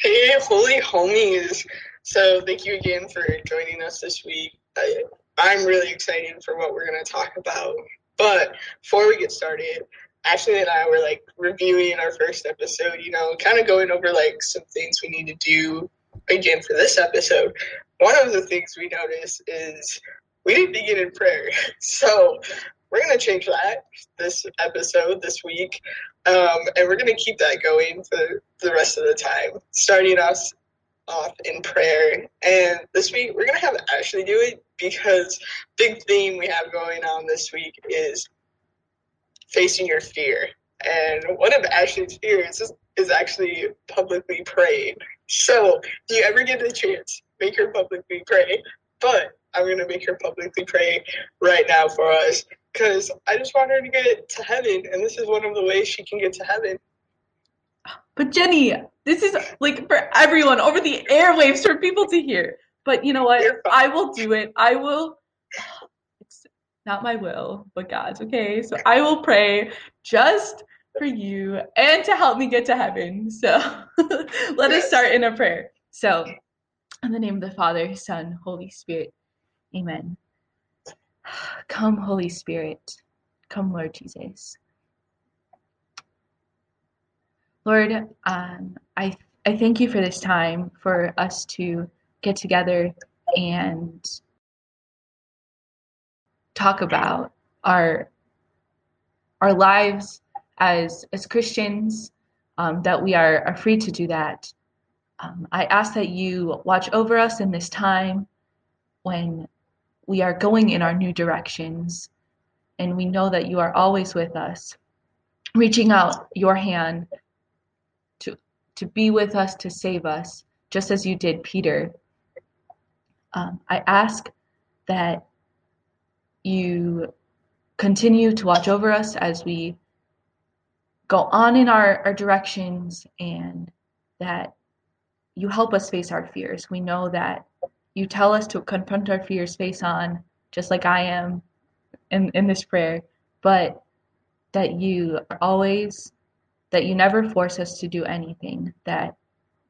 Hey, holy homies. So, thank you again for joining us this week. I, I'm really excited for what we're going to talk about. But before we get started, Ashley and I were like reviewing our first episode, you know, kind of going over like some things we need to do again for this episode. One of the things we noticed is we didn't begin in prayer. So we're going to change that this episode this week. Um, and we're going to keep that going for the rest of the time, starting us off in prayer. And this week we're going to have Ashley do it because big theme we have going on this week is facing your fear. And one of Ashley's fears is, is actually publicly praying. So, do you ever get the chance, make her publicly pray. But I'm going to make her publicly pray right now for us because I just want her to get to heaven, and this is one of the ways she can get to heaven. But Jenny, this is like for everyone over the airwaves for people to hear. But you know what? I will do it. I will. It's not my will, but God's. Okay, so I will pray just for you and to help me get to heaven. So let us start in a prayer. So, in the name of the Father, Son, Holy Spirit, Amen. Come, Holy Spirit. Come, Lord Jesus. Lord, um, I I thank you for this time for us to get together and talk about our our lives as as Christians. Um, that we are, are free to do that. Um, I ask that you watch over us in this time when we are going in our new directions, and we know that you are always with us, reaching out your hand to, to be with us, to save us, just as you did Peter. Um, I ask that you continue to watch over us as we go on in our, our directions and that you help us face our fears. We know that you tell us to confront our fears face on, just like I am in, in this prayer, but that you are always, that you never force us to do anything, that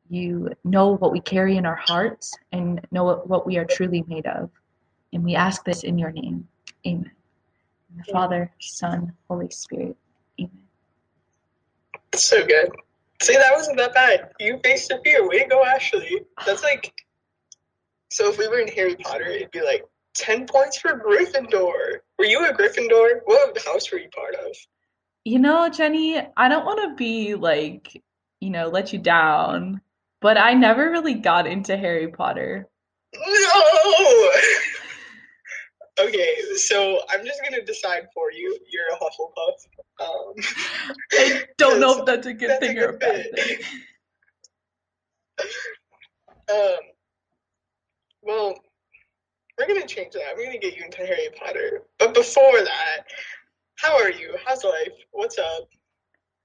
you know what we carry in our hearts and know what, what we are truly made of. And we ask this in your name. Amen. the Father, Son, Holy Spirit. Amen. So good. See, that wasn't that bad. You faced a fear. Way to go, Ashley. That's like so if we were in Harry Potter, it'd be like 10 points for Gryffindor. Were you a Gryffindor? What house were you part of? You know, Jenny, I don't want to be like, you know, let you down, but I never really got into Harry Potter. No! okay, so I'm just going to decide for you. You're a Hufflepuff. Um, I don't know if that's a good thing a or a bad thing. um, well, we're gonna change that. We're gonna get you into Harry Potter. But before that, how are you? How's life? What's up?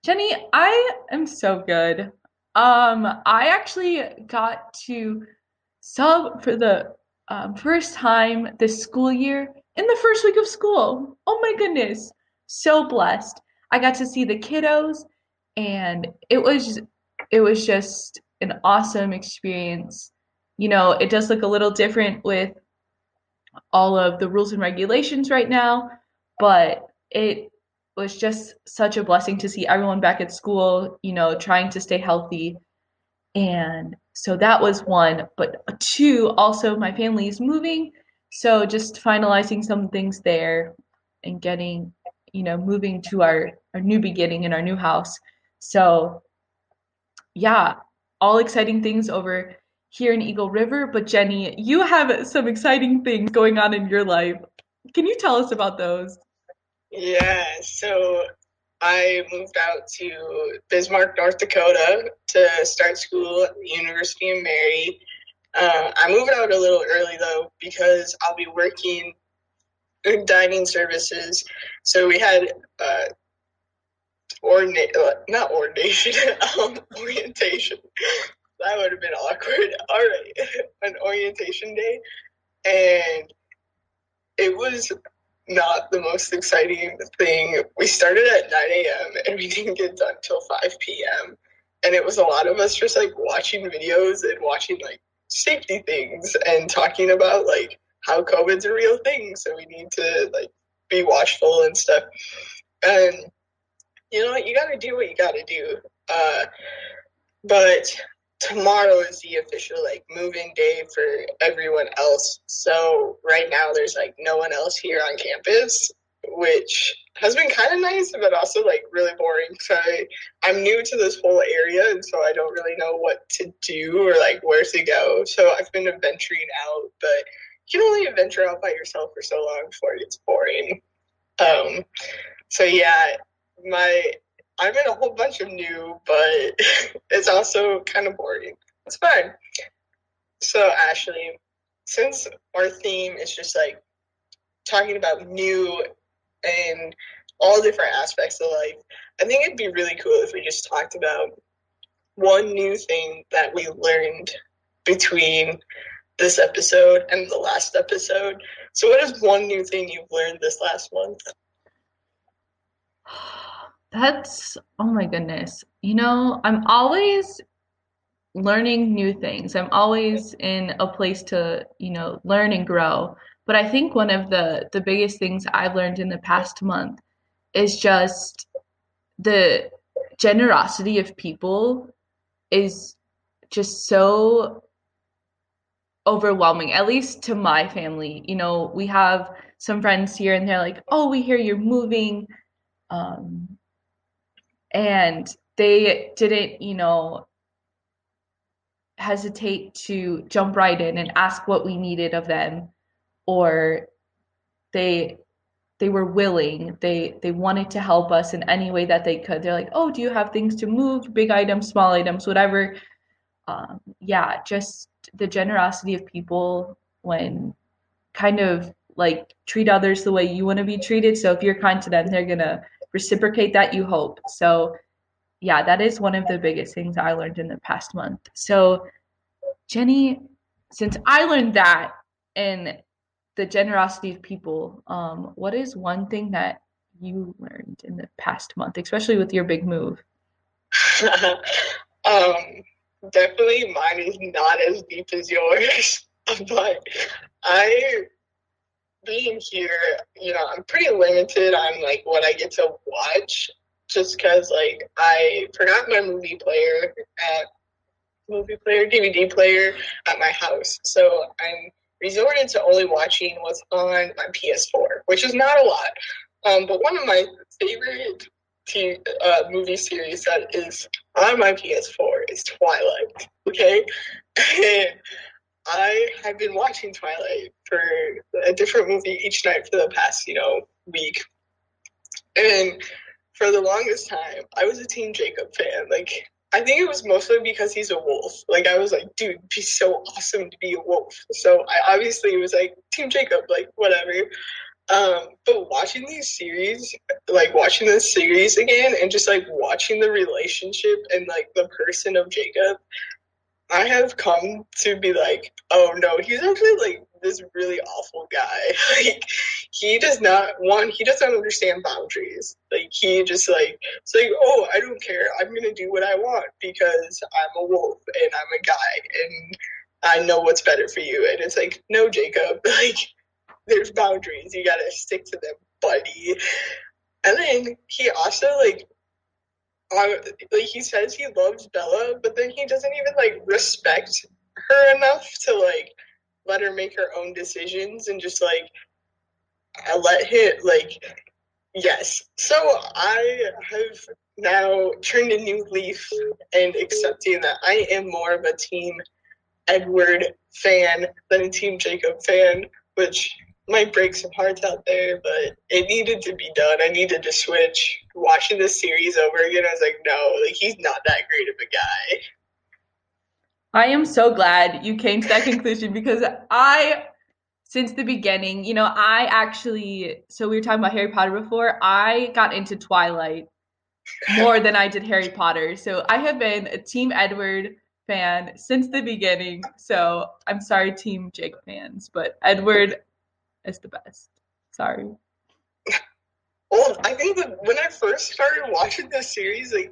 Jenny, I am so good. Um, I actually got to sub for the um, first time this school year in the first week of school. Oh my goodness, so blessed. I got to see the kiddos, and it was it was just an awesome experience you know, it does look a little different with all of the rules and regulations right now, but it was just such a blessing to see everyone back at school, you know, trying to stay healthy. And so that was one. But two, also, my family is moving. So just finalizing some things there and getting, you know, moving to our, our new beginning in our new house. So, yeah, all exciting things over here in Eagle River. But Jenny, you have some exciting things going on in your life. Can you tell us about those? Yeah, so I moved out to Bismarck, North Dakota to start school at the University of Mary. Uh, I moved out a little early though because I'll be working in dining services. So we had uh, ordina- uh, not ordination, um, orientation that would have been awkward. All right, an orientation day, and it was not the most exciting thing. We started at 9 a.m. and we didn't get done till 5 p.m. And it was a lot of us just like watching videos and watching like safety things and talking about like how COVID's a real thing. So we need to like be watchful and stuff. And you know, you got to do what you got to do. Uh, but tomorrow is the official like moving day for everyone else. So right now there's like no one else here on campus, which has been kind of nice, but also like really boring. So I, I'm new to this whole area, and so I don't really know what to do or like where to go. So I've been adventuring out, but you can only adventure out by yourself for so long before it gets boring. Um, so yeah, my I'm in a whole bunch of new, but it's also kind of boring. It's fine. So, Ashley, since our theme is just like talking about new and all different aspects of life, I think it'd be really cool if we just talked about one new thing that we learned between this episode and the last episode. So, what is one new thing you've learned this last month? That's, oh my goodness. You know, I'm always learning new things. I'm always in a place to, you know, learn and grow. But I think one of the the biggest things I've learned in the past month is just the generosity of people is just so overwhelming at least to my family you know we have some friends here and they're like oh we hear you're moving um, and they didn't you know hesitate to jump right in and ask what we needed of them or they they were willing. They they wanted to help us in any way that they could. They're like oh do you have things to move? Big items small items whatever. Um, yeah just the generosity of people when kind of like treat others the way you want to be treated. So if you're kind to them they're gonna reciprocate that you hope. So yeah that is one of the biggest things i learned in the past month. So jenny since i learned that and the generosity of people um, what is one thing that you learned in the past month especially with your big move? Um, definitely mine is not as deep as yours but i being here, you know, I'm pretty limited on like what I get to watch just because like I forgot my movie player at movie player DVD player at my house, so I'm resorted to only watching what's on my PS4, which is not a lot. Um, but one of my favorite t- uh, movie series that is on my PS4 is Twilight. Okay, I have been watching Twilight for a different movie each night for the past, you know, week. And for the longest time, I was a Team Jacob fan. Like, I think it was mostly because he's a wolf. Like, I was like, dude, be so awesome to be a wolf. So I obviously was like, Team Jacob, like, whatever. Um, but watching these series, like watching this series again and just like watching the relationship and like the person of Jacob, I have come to be like, oh no, he's actually like this really awful guy. like he does not one, he doesn't understand boundaries. Like he just like it's like, oh, I don't care. I'm gonna do what I want because I'm a wolf and I'm a guy and I know what's better for you. And it's like, no, Jacob, like there's boundaries. You gotta stick to them, buddy. And then he also like like he says he loves Bella, but then he doesn't even like respect her enough to like let her make her own decisions and just like I let him like yes. So I have now turned a new leaf and accepting that I am more of a team Edward fan than a team Jacob fan, which might break some hearts out there, but it needed to be done. I needed to switch. Watching this series over again, I was like, no, like he's not that great of a guy. I am so glad you came to that conclusion because I, since the beginning, you know, I actually, so we were talking about Harry Potter before, I got into Twilight more than I did Harry Potter. So I have been a Team Edward fan since the beginning. So I'm sorry, Team Jake fans, but Edward is the best. Sorry. Well, I think that when I first started watching this series, like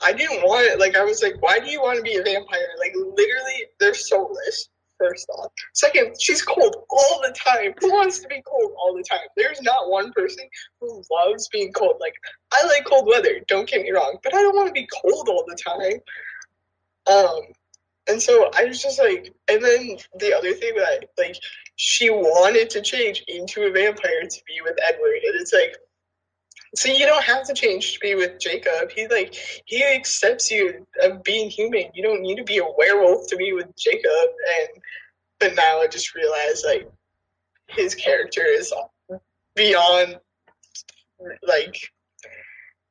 I didn't want it. Like I was like, why do you want to be a vampire? Like literally, they're soulless. First off, second, she's cold all the time. Who wants to be cold all the time? There's not one person who loves being cold. Like I like cold weather. Don't get me wrong, but I don't want to be cold all the time. Um, and so I was just like, and then the other thing that like she wanted to change into a vampire to be with Edward, and it's like so you don't have to change to be with Jacob. He like he accepts you of being human. You don't need to be a werewolf to be with Jacob. And but now I just realized like his character is beyond like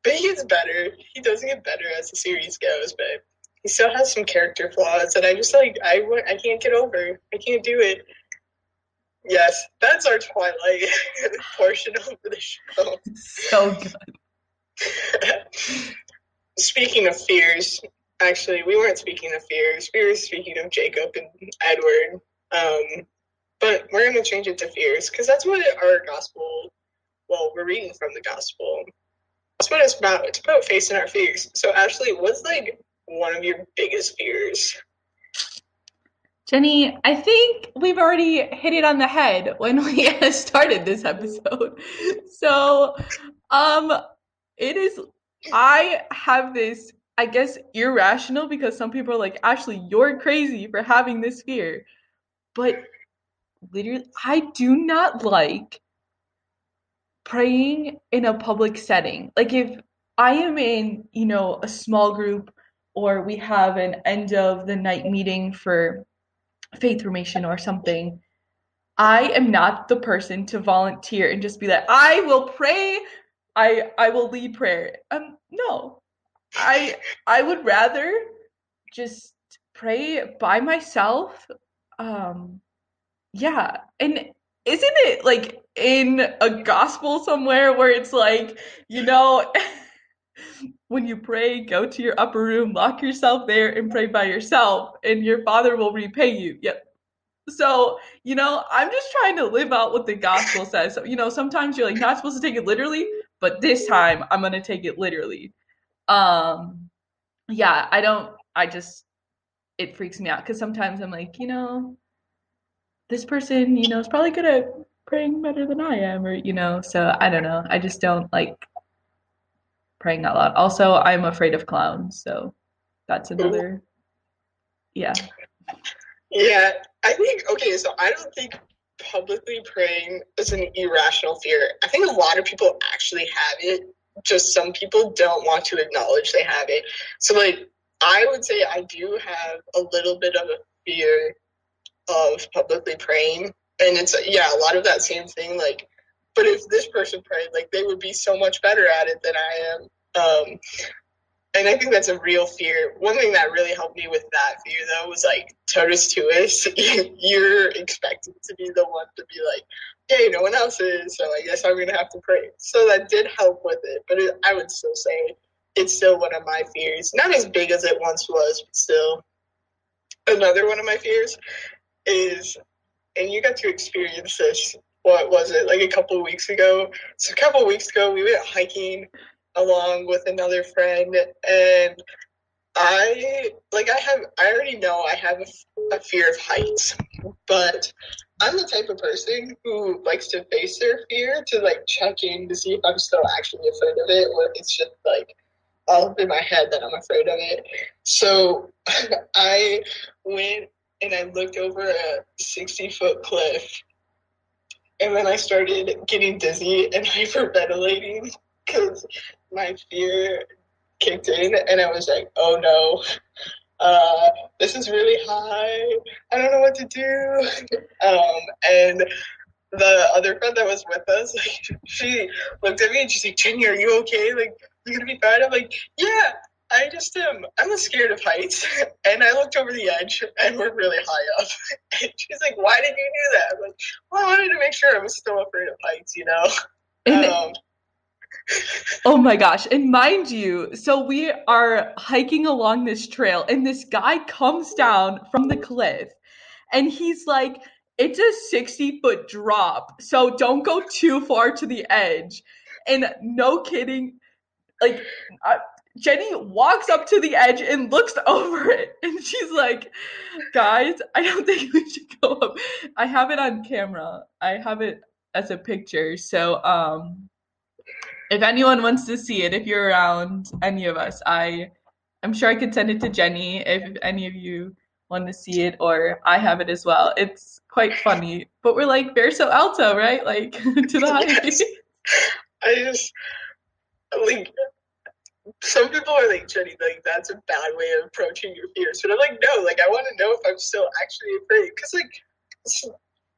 but he gets better. He does get better as the series goes, but he still has some character flaws that I just like I I can't get over. I can't do it. Yes, that's our Twilight portion of the show. So good. speaking of fears, actually, we weren't speaking of fears. We were speaking of Jacob and Edward. Um, but we're going to change it to fears because that's what our gospel, well, we're reading from the gospel. That's what it's about. It's about facing our fears. So, Ashley, what's like one of your biggest fears? Jenny, I think we've already hit it on the head when we started this episode. So, um, it is, I have this, I guess, irrational because some people are like, Ashley, you're crazy for having this fear. But literally, I do not like praying in a public setting. Like, if I am in, you know, a small group or we have an end of the night meeting for faith formation or something, I am not the person to volunteer and just be like, I will pray, I I will lead prayer. Um, no, I I would rather just pray by myself. Um, yeah, and isn't it like in a gospel somewhere where it's like, you know, when you pray, go to your upper room, lock yourself there, and pray by yourself, and your Father will repay you. Yep. So, you know, I'm just trying to live out what the gospel says. So, you know, sometimes you're like not supposed to take it literally, but this time I'm going to take it literally. Um, yeah, I don't, I just, it freaks me out because sometimes I'm like, you know, this person, you know, is probably good at praying better than I am, or, you know, so I don't know. I just don't like praying out loud. Also, I'm afraid of clowns, so that's mm-hmm. another. Yeah. Yeah, I think okay. So I don't think publicly praying is an irrational fear. I think a lot of people actually have it. Just some people don't want to acknowledge they have it. So like, I would say I do have a little bit of a fear of publicly praying, and it's yeah, a lot of that same thing. Like but if this person prayed, like they would be so much better at it than I am. Um, and I think that's a real fear. One thing that really helped me with that fear, though, was like totus tuus. You're expected to be the one to be like, "Hey, no one else is, so I guess I'm gonna have to pray." So that did help with it, but it, I would still say it's still one of my fears. Not as big as it once was, but still. Another one of my fears is, and you got to experience this what was it like a couple weeks ago? So a couple weeks ago we went hiking along with another friend and i like i have i already know i have a, a fear of heights but i'm the type of person who likes to face their fear to like check in to see if i'm still actually afraid of it or it's just like all up in my head that i'm afraid of it. So i went and i looked over a 60 foot cliff and then I started getting dizzy and hyperventilating because my fear kicked in, and I was like, "Oh no, uh, this is really high. I don't know what to do." Um, and the other friend that was with us, like, she looked at me and she's like, "Jenny, are you okay? Like, you gonna be fine?" I'm like, "Yeah." I just am. Um, I'm scared of heights, and I looked over the edge, and we're really high up. And she's like, "Why did you do that?" I'm like, "Well, I wanted to make sure I was still afraid of heights, you know." And, um, oh my gosh! And mind you, so we are hiking along this trail, and this guy comes down from the cliff, and he's like, "It's a sixty foot drop, so don't go too far to the edge." and no kidding, like Jenny walks up to the edge and looks over it, and she's like, "Guys, I don't think we should go up." I have it on camera. I have it as a picture. So, um, if anyone wants to see it, if you're around any of us, I, I'm sure I could send it to Jenny if any of you want to see it, or I have it as well. It's quite funny, but we're like verso alto, right? Like to the high. I just like some people are like Jenny, like that's a bad way of approaching your fears, but I'm like, no, like I want to know if I'm still actually afraid, because like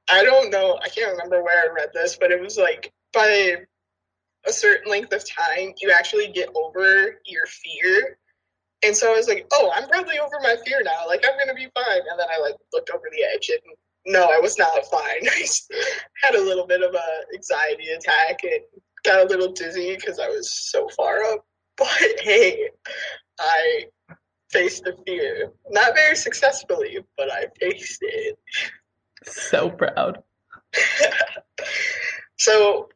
I don't know, I can't remember where I read this, but it was like by a certain length of time, you actually get over your fear. And so I was like, oh, I'm probably over my fear now. Like I'm gonna be fine. And then I like looked over the edge and no, I was not fine. I had a little bit of a anxiety attack and got a little dizzy because I was so far up. But hey, I faced the fear. Not very successfully, but I faced it. So proud. so,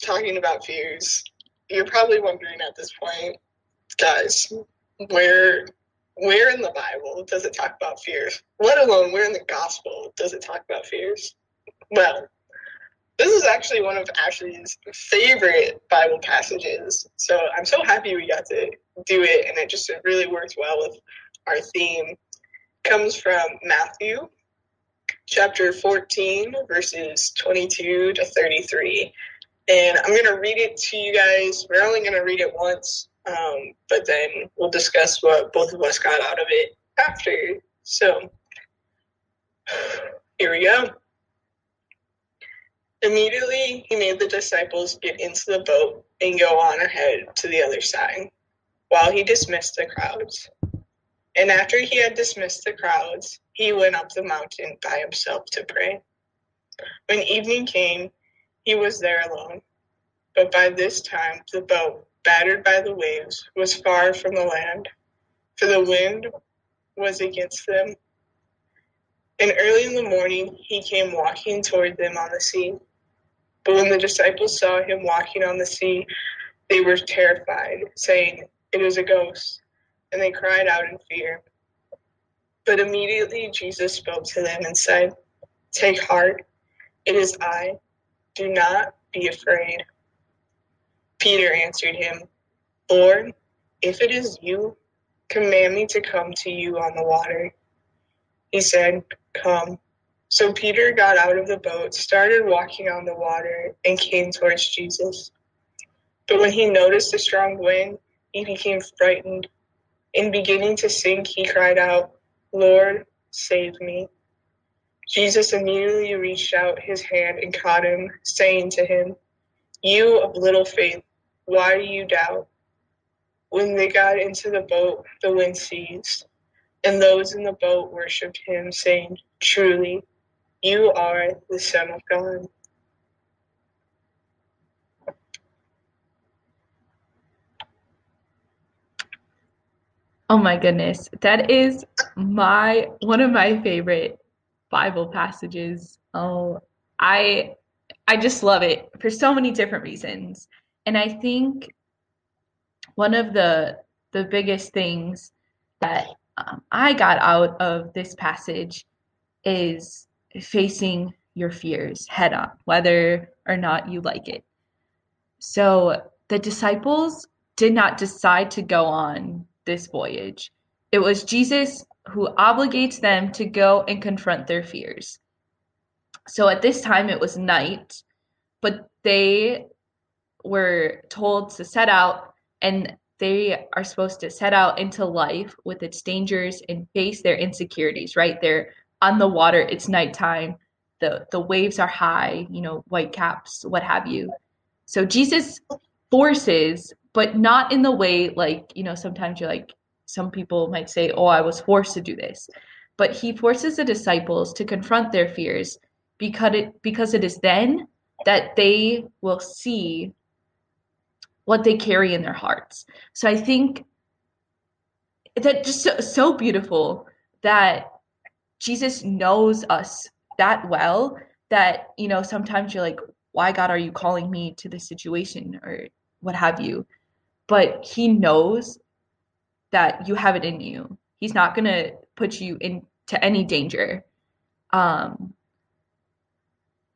talking about fears, you're probably wondering at this point, guys, where where in the Bible does it talk about fears? Let alone where in the gospel does it talk about fears? Well, this is actually one of Ashley's favorite Bible passages. So I'm so happy we got to do it, and it just it really works well with our theme. It comes from Matthew chapter 14, verses 22 to 33. And I'm going to read it to you guys. We're only going to read it once, um, but then we'll discuss what both of us got out of it after. So, here we go. Immediately, he made the disciples get into the boat and go on ahead to the other side, while he dismissed the crowds. And after he had dismissed the crowds, he went up the mountain by himself to pray. When evening came, he was there alone. But by this time, the boat, battered by the waves, was far from the land, for the wind was against them. And early in the morning, he came walking toward them on the sea. But when the disciples saw him walking on the sea, they were terrified, saying, It is a ghost. And they cried out in fear. But immediately Jesus spoke to them and said, Take heart, it is I. Do not be afraid. Peter answered him, Lord, if it is you, command me to come to you on the water. He said, Come. So Peter got out of the boat, started walking on the water, and came towards Jesus. But when he noticed the strong wind, he became frightened. In beginning to sink, he cried out, Lord, save me. Jesus immediately reached out his hand and caught him, saying to him, You of little faith, why do you doubt? When they got into the boat, the wind ceased, and those in the boat worshipped him, saying, Truly, you are the Son of God. Oh my goodness. That is my one of my favorite Bible passages. Oh, I I just love it for so many different reasons. And I think one of the the biggest things that um, I got out of this passage is facing your fears head on, whether or not you like it. So the disciples did not decide to go on this voyage. It was Jesus who obligates them to go and confront their fears. So at this time it was night, but they were told to set out and they are supposed to set out into life with its dangers and face their insecurities, right? They're on the water, it's nighttime, the the waves are high, you know, white caps, what have you. So Jesus forces, but not in the way like, you know, sometimes you're like some people might say, "Oh, I was forced to do this." But he forces the disciples to confront their fears because it because it is then that they will see what they carry in their hearts. So I think that just so, so beautiful that Jesus knows us that well that you know sometimes you're like why God are you calling me to this situation or what have you? But he knows that you have it in you. He's not going to put you into any danger. Um,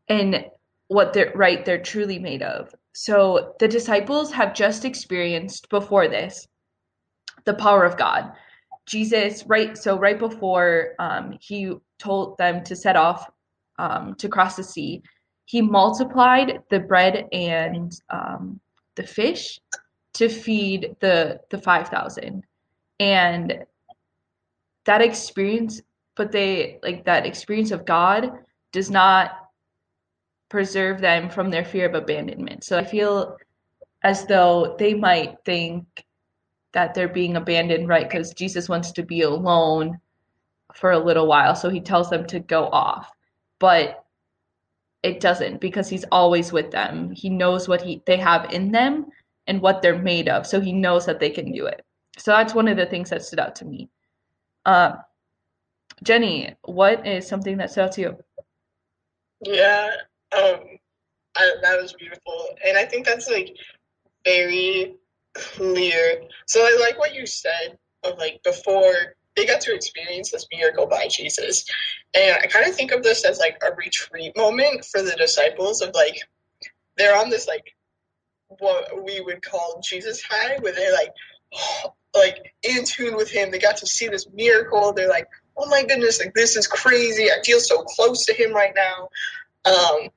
and what they're right, they're truly made of. So the disciples have just experienced before this the power of God. Jesus, right? So right before um, he told them to set off um, to cross the sea, he multiplied the bread and um, the fish to feed the the five thousand, and that experience. But they like that experience of God does not preserve them from their fear of abandonment. So I feel as though they might think that they're being abandoned, right? Because Jesus wants to be alone for a little while, so he tells them to go off. But it doesn't because he's always with them. He knows what he they have in them and what they're made of, so he knows that they can do it. So that's one of the things that stood out to me. Uh, Jenny, what is something that stood out to you? Yeah, um, I, that was beautiful, and I think that's like very clear. So I like what you said of like before they got to experience this miracle by Jesus. And I kind of think of this as like a retreat moment for the disciples of like they're on this like what we would call Jesus high where they're like like in tune with him. They got to see this miracle. They're like, oh my goodness, like this is crazy. I feel so close to him right now. Um,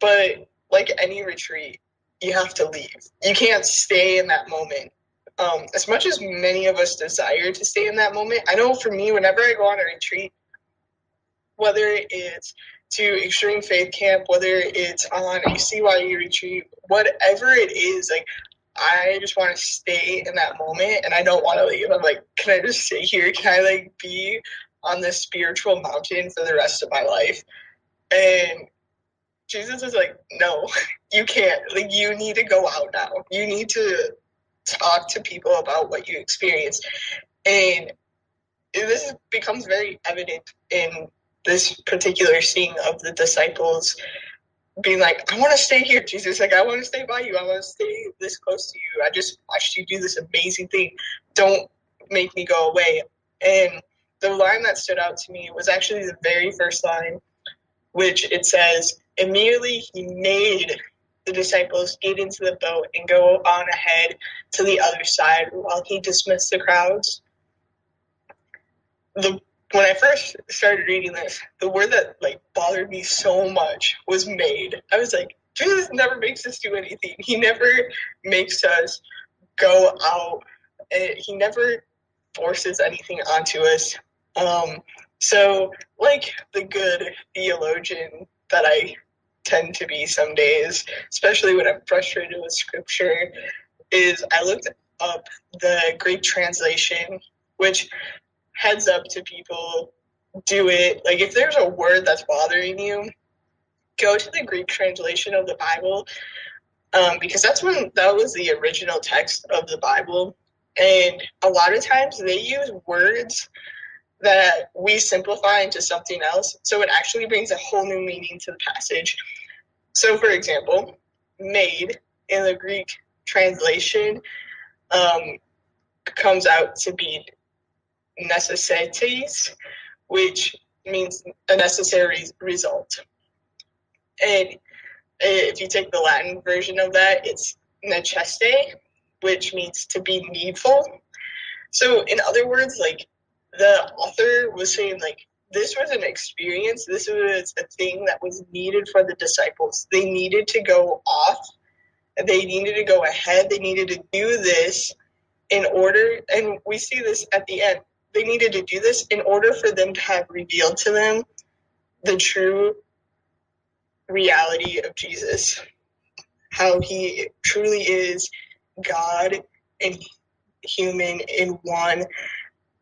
but like any retreat, you have to leave. You can't stay in that moment um, as much as many of us desire to stay in that moment, I know for me, whenever I go on a retreat, whether it's to Extreme Faith Camp, whether it's on a CYU retreat, whatever it is, like I just want to stay in that moment and I don't want to leave. I'm like, can I just stay here? Can I like be on this spiritual mountain for the rest of my life? And Jesus is like, no, you can't. Like, you need to go out now. You need to talk to people about what you experienced. And this becomes very evident in this particular scene of the disciples being like, I want to stay here, Jesus. Like, I want to stay by you. I want to stay this close to you. I just watched you do this amazing thing. Don't make me go away. And the line that stood out to me was actually the very first line, which it says, Immediately he made the disciples get into the boat and go on ahead to the other side while he dismissed the crowds. The when I first started reading this, the word that like bothered me so much was made. I was like, Jesus never makes us do anything. He never makes us go out. He never forces anything onto us. Um, so, like the good theologian that I tend to be some days, especially when I'm frustrated with scripture, is I looked up the Greek translation, which heads up to people do it. Like if there's a word that's bothering you, go to the Greek translation of the Bible. Um, because that's when that was the original text of the Bible. And a lot of times they use words that we simplify into something else. So it actually brings a whole new meaning to the passage. So, for example, made in the Greek translation um, comes out to be necessities, which means a necessary result. And if you take the Latin version of that, it's necesse, which means to be needful. So, in other words, like the author was saying like this was an experience. This was a thing that was needed for the disciples. They needed to go off. They needed to go ahead. They needed to do this in order and we see this at the end. They needed to do this in order for them to have revealed to them the true reality of jesus how he truly is god and human in one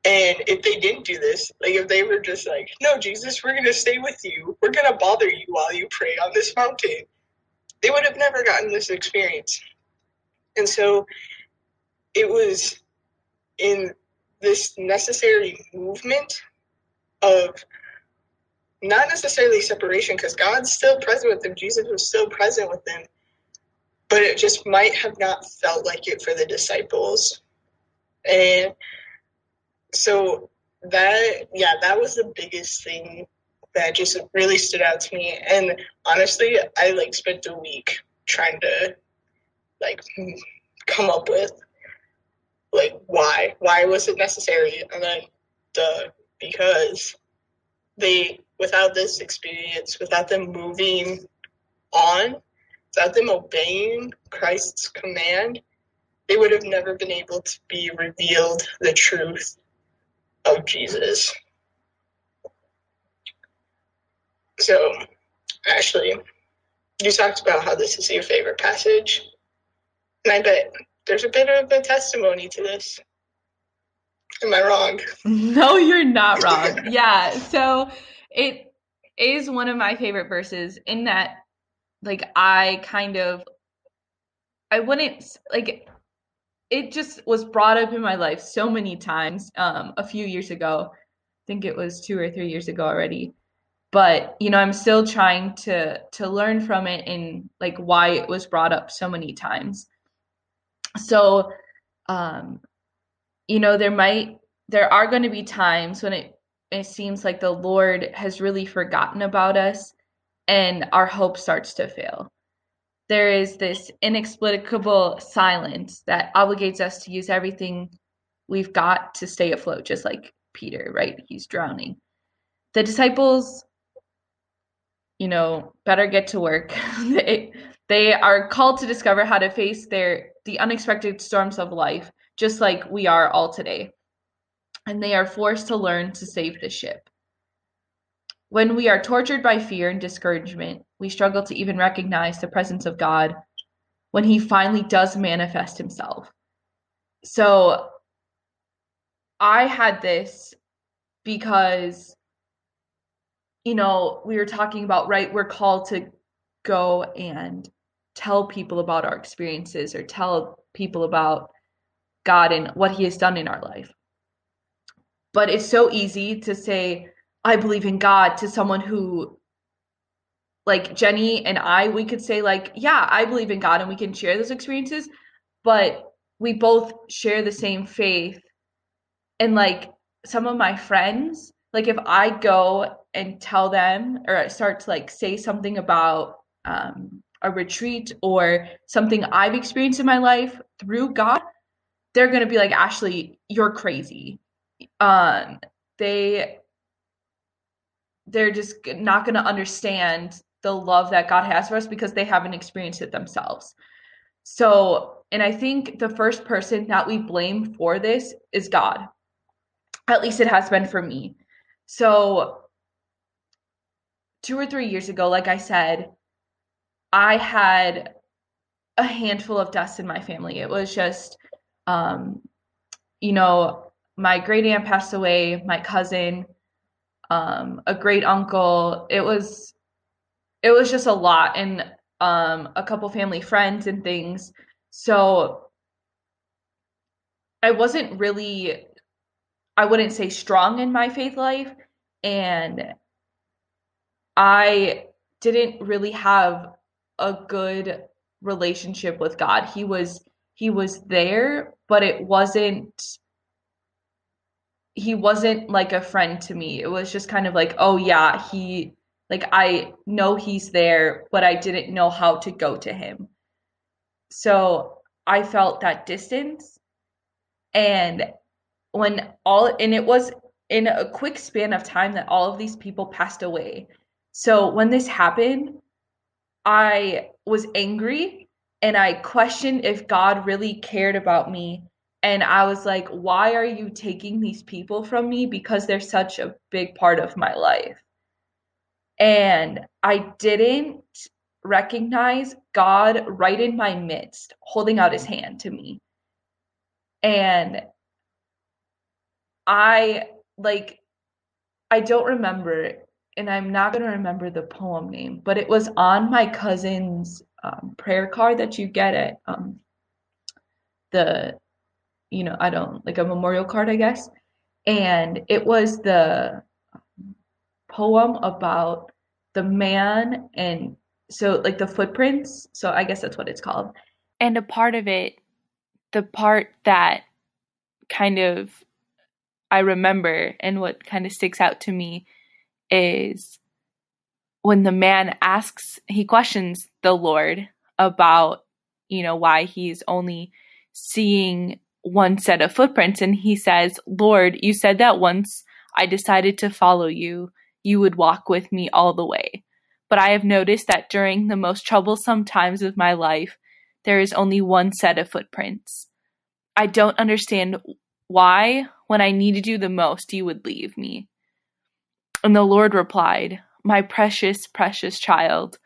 and if they didn't do this, like if they were just like, no, Jesus, we're going to stay with you, we're going to bother you while you pray on this mountain, they would have never gotten this experience. And so it was in this necessary movement of not necessarily separation because God's still present with them. Jesus was still present with them. But it just might have not felt like it for the disciples. And so that, yeah, that was the biggest thing that just really stood out to me. And honestly, I like spent a week trying to like come up with like why why was it necessary and then the because they without this experience without them moving on without them obeying christ's command they would have never been able to be revealed the truth of jesus so ashley you talked about how this is your favorite passage and i bet there's a bit of a testimony to this. Am I wrong? No, you're not wrong. yeah. So it is one of my favorite verses in that like I kind of I wouldn't like it just was brought up in my life so many times um a few years ago. I think it was 2 or 3 years ago already. But, you know, I'm still trying to to learn from it and like why it was brought up so many times so um you know there might there are going to be times when it it seems like the lord has really forgotten about us and our hope starts to fail there is this inexplicable silence that obligates us to use everything we've got to stay afloat just like peter right he's drowning the disciples you know better get to work they they are called to discover how to face their the unexpected storms of life, just like we are all today. And they are forced to learn to save the ship. When we are tortured by fear and discouragement, we struggle to even recognize the presence of God when He finally does manifest Himself. So I had this because, you know, we were talking about, right? We're called to go and tell people about our experiences or tell people about God and what He has done in our life. But it's so easy to say, I believe in God to someone who, like Jenny and I, we could say, like, yeah, I believe in God and we can share those experiences, but we both share the same faith. And like some of my friends, like if I go and tell them or start to like say something about um, a retreat or something I've experienced in my life through God, they're to be like, Ashley, you're crazy. Um, they, they're just not going to understand the love that God has for us because they haven't experienced it themselves. So, and I think the first person that we blame for this is God. At least it has been for me. So, two or three years ago, like I said, I had a handful of deaths in my family. It was just, um, you know, my great aunt passed away, my cousin, um, a great uncle. It was, it was just a lot, and um, a couple family friends and things. So I wasn't really, I wouldn't say strong in my faith life, and I didn't really have a good relationship with God. He was he was there, but it wasn't he wasn't like a friend to me. It was just kind of like, oh yeah, he like I know he's there, but I didn't know how to go to him. So I felt that distance. And when all and it was in a quick span of time that all of these people passed away. So when this happened, I was angry and I questioned if God really cared about me. And I was like, why are you taking these people from me? Because they're such a big part of my life. And I didn't recognize God right in my midst, holding out his hand to me. And I like, I don't remember and I'm not going to remember the poem name, but it was on my cousin's um, prayer card that you get at um, the, you know, I don't like a memorial card, I guess. And it was the poem about the man and so like the footprints. So I guess that's what it's called. And a part of it, the part that kind of I remember and what kind of sticks out to me is when the man asks, he questions the Lord about, you know, why he's only seeing one set of footprints. And he says, Lord, you said that once I decided to follow you, you would walk with me all the way. But I have noticed that during the most troublesome times of my life, there is only one set of footprints. I don't understand why, when I needed you the most, you would leave me. And the Lord replied, My precious, precious child,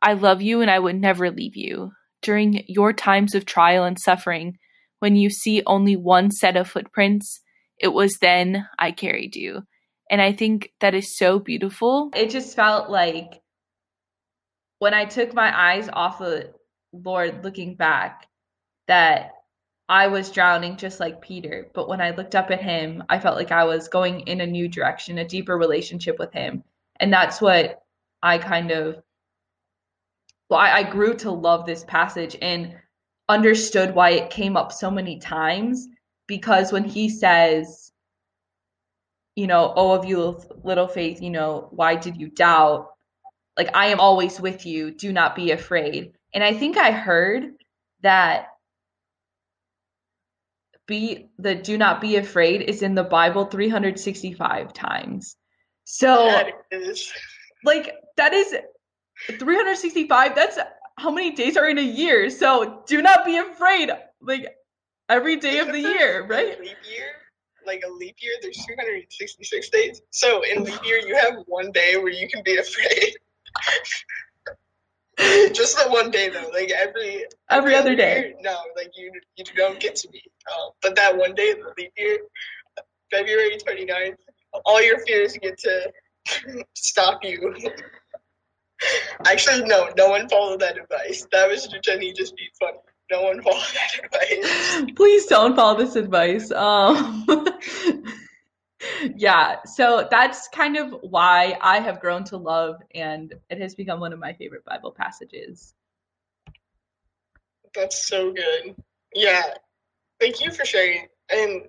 I love you and I would never leave you. During your times of trial and suffering, when you see only one set of footprints, it was then I carried you. And I think that is so beautiful. It just felt like when I took my eyes off the Lord looking back, that I was drowning just like Peter. But when I looked up at him, I felt like I was going in a new direction, a deeper relationship with him. And that's what I kind of, well, I, I grew to love this passage and understood why it came up so many times. Because when he says, you know, oh, of you little faith, you know, why did you doubt? Like, I am always with you. Do not be afraid. And I think I heard that be the do not be afraid is in the Bible 365 times. So That is. like that is 365 that's how many days are in a year. So do not be afraid like every day of the year, right? Leap year, like a leap year, there's 366 days. So in leap year, you have one day where you can be afraid. Just the one day though, like every Every other day. year, no, like you you don't get to be. Uh, but that one day, the leap year, February 29th, all your fears get to stop you. Actually, no, no one followed that advice. That was Jenny just being funny. No one followed that advice. Please don't follow this advice. Um, yeah, so that's kind of why I have grown to love, and it has become one of my favorite Bible passages. That's so good. Yeah, thank you for sharing. And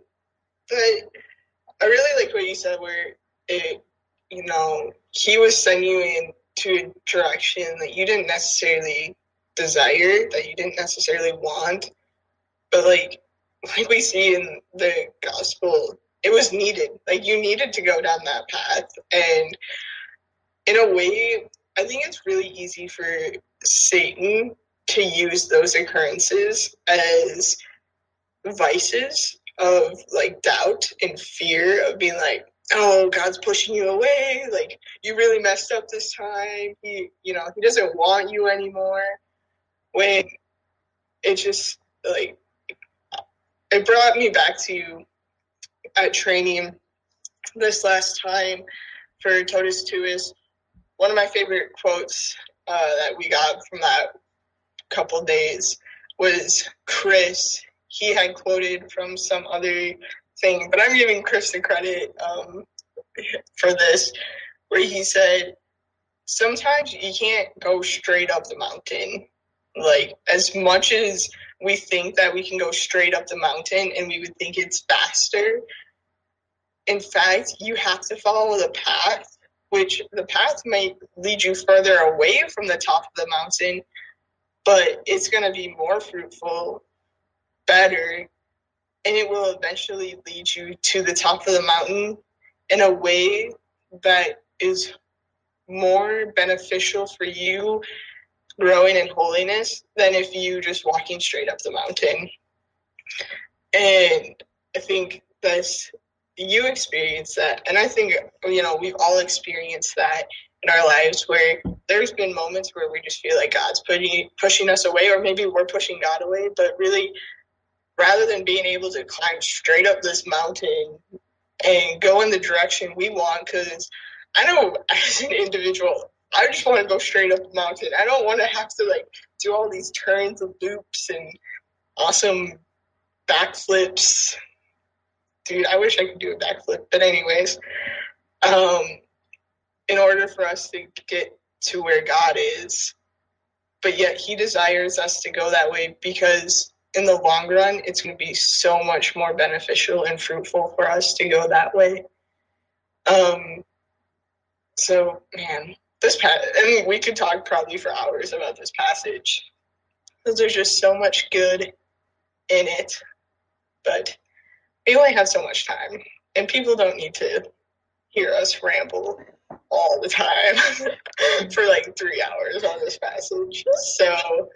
but I really like what you said, where it, you know, he was sending you into a direction that you didn't necessarily desire, that you didn't necessarily want, but like, like we see in the gospel, it was needed. Like you needed to go down that path, and in a way, I think it's really easy for Satan to use those occurrences as vices of like doubt and fear of being like, oh, God's pushing you away. Like you really messed up this time. He, you know, he doesn't want you anymore. When it just like it brought me back to at training this last time for Totus Tuus is One of my favorite quotes uh, that we got from that couple days was Chris. He had quoted from some other thing, but I'm giving Chris the credit um, for this, where he said, Sometimes you can't go straight up the mountain. Like, as much as we think that we can go straight up the mountain and we would think it's faster, in fact, you have to follow the path, which the path might lead you further away from the top of the mountain, but it's going to be more fruitful, better, and it will eventually lead you to the top of the mountain in a way that is more beneficial for you growing in holiness than if you just walking straight up the mountain. And I think that's you experience that, and I think you know we've all experienced that in our lives where there's been moments where we just feel like God's putting pushing us away, or maybe we're pushing God away. But really, rather than being able to climb straight up this mountain and go in the direction we want, because I know as an individual, I just want to go straight up the mountain. I don't want to have to like do all these turns and loops and awesome backflips. Dude, I wish I could do a backflip. But anyways, um, in order for us to get to where God is. But yet he desires us to go that way because in the long run, it's going to be so much more beneficial and fruitful for us to go that way. Um, so, man, this passage, and we could talk probably for hours about this passage because there's just so much good in it. But we only have so much time, and people don't need to hear us ramble all the time for like three hours on this passage. So,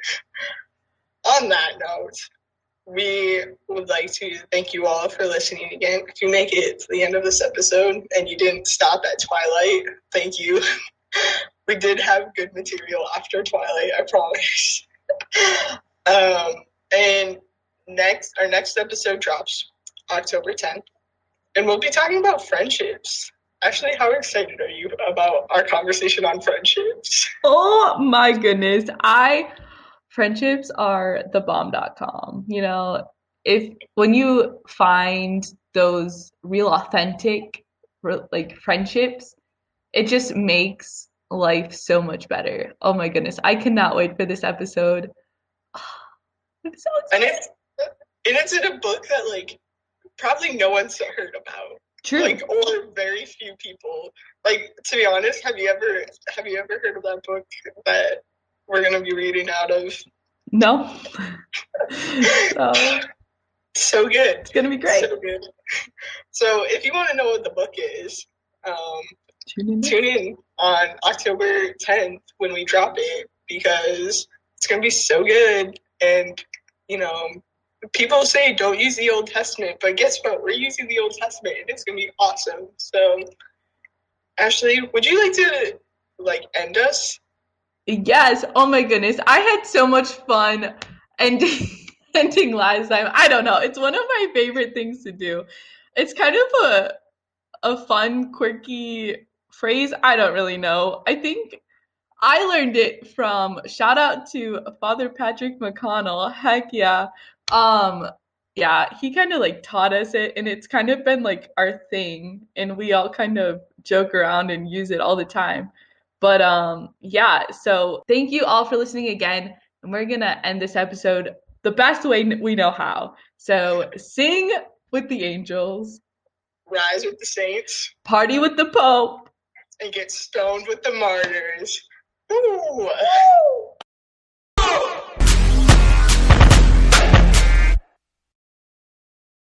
on that note, we would like to thank you all for listening again. If you make it to the end of this episode and you didn't stop at Twilight, thank you. we did have good material after Twilight, I promise. um, and next, our next episode drops October 10th, and we'll be talking about friendships. Actually, how excited are you about our conversation on friendships? Oh my goodness. I friendships are the bomb.com. You know, if when you find those real authentic like friendships, it just makes life so much better. Oh my goodness. I cannot wait for this episode. I'm so excited. And it's, and it's in a book that like probably no one's heard about. True. Like or very few people. Like to be honest, have you ever have you ever heard of that book that we're gonna be reading out of? No. so, so good. It's gonna be great. So good. So if you want to know what the book is, um, tune in. Tune in on October 10th when we drop it because it's gonna be so good and you know people say don't use the Old Testament, but guess what? We're using the Old Testament, and it's gonna be awesome. So, Ashley, would you like to like end us? Yes. Oh my goodness, I had so much fun ending ending last time. I don't know. It's one of my favorite things to do. It's kind of a a fun, quirky phrase. I don't really know. I think I learned it from shout out to Father Patrick McConnell. Heck yeah. Um, yeah, he kind of like taught us it, and it's kind of been like our thing, and we all kind of joke around and use it all the time. But um, yeah, so thank you all for listening again, and we're gonna end this episode the best way we know how. So sing with the angels, rise with the saints, party with the Pope, and get stoned with the martyrs. Ooh.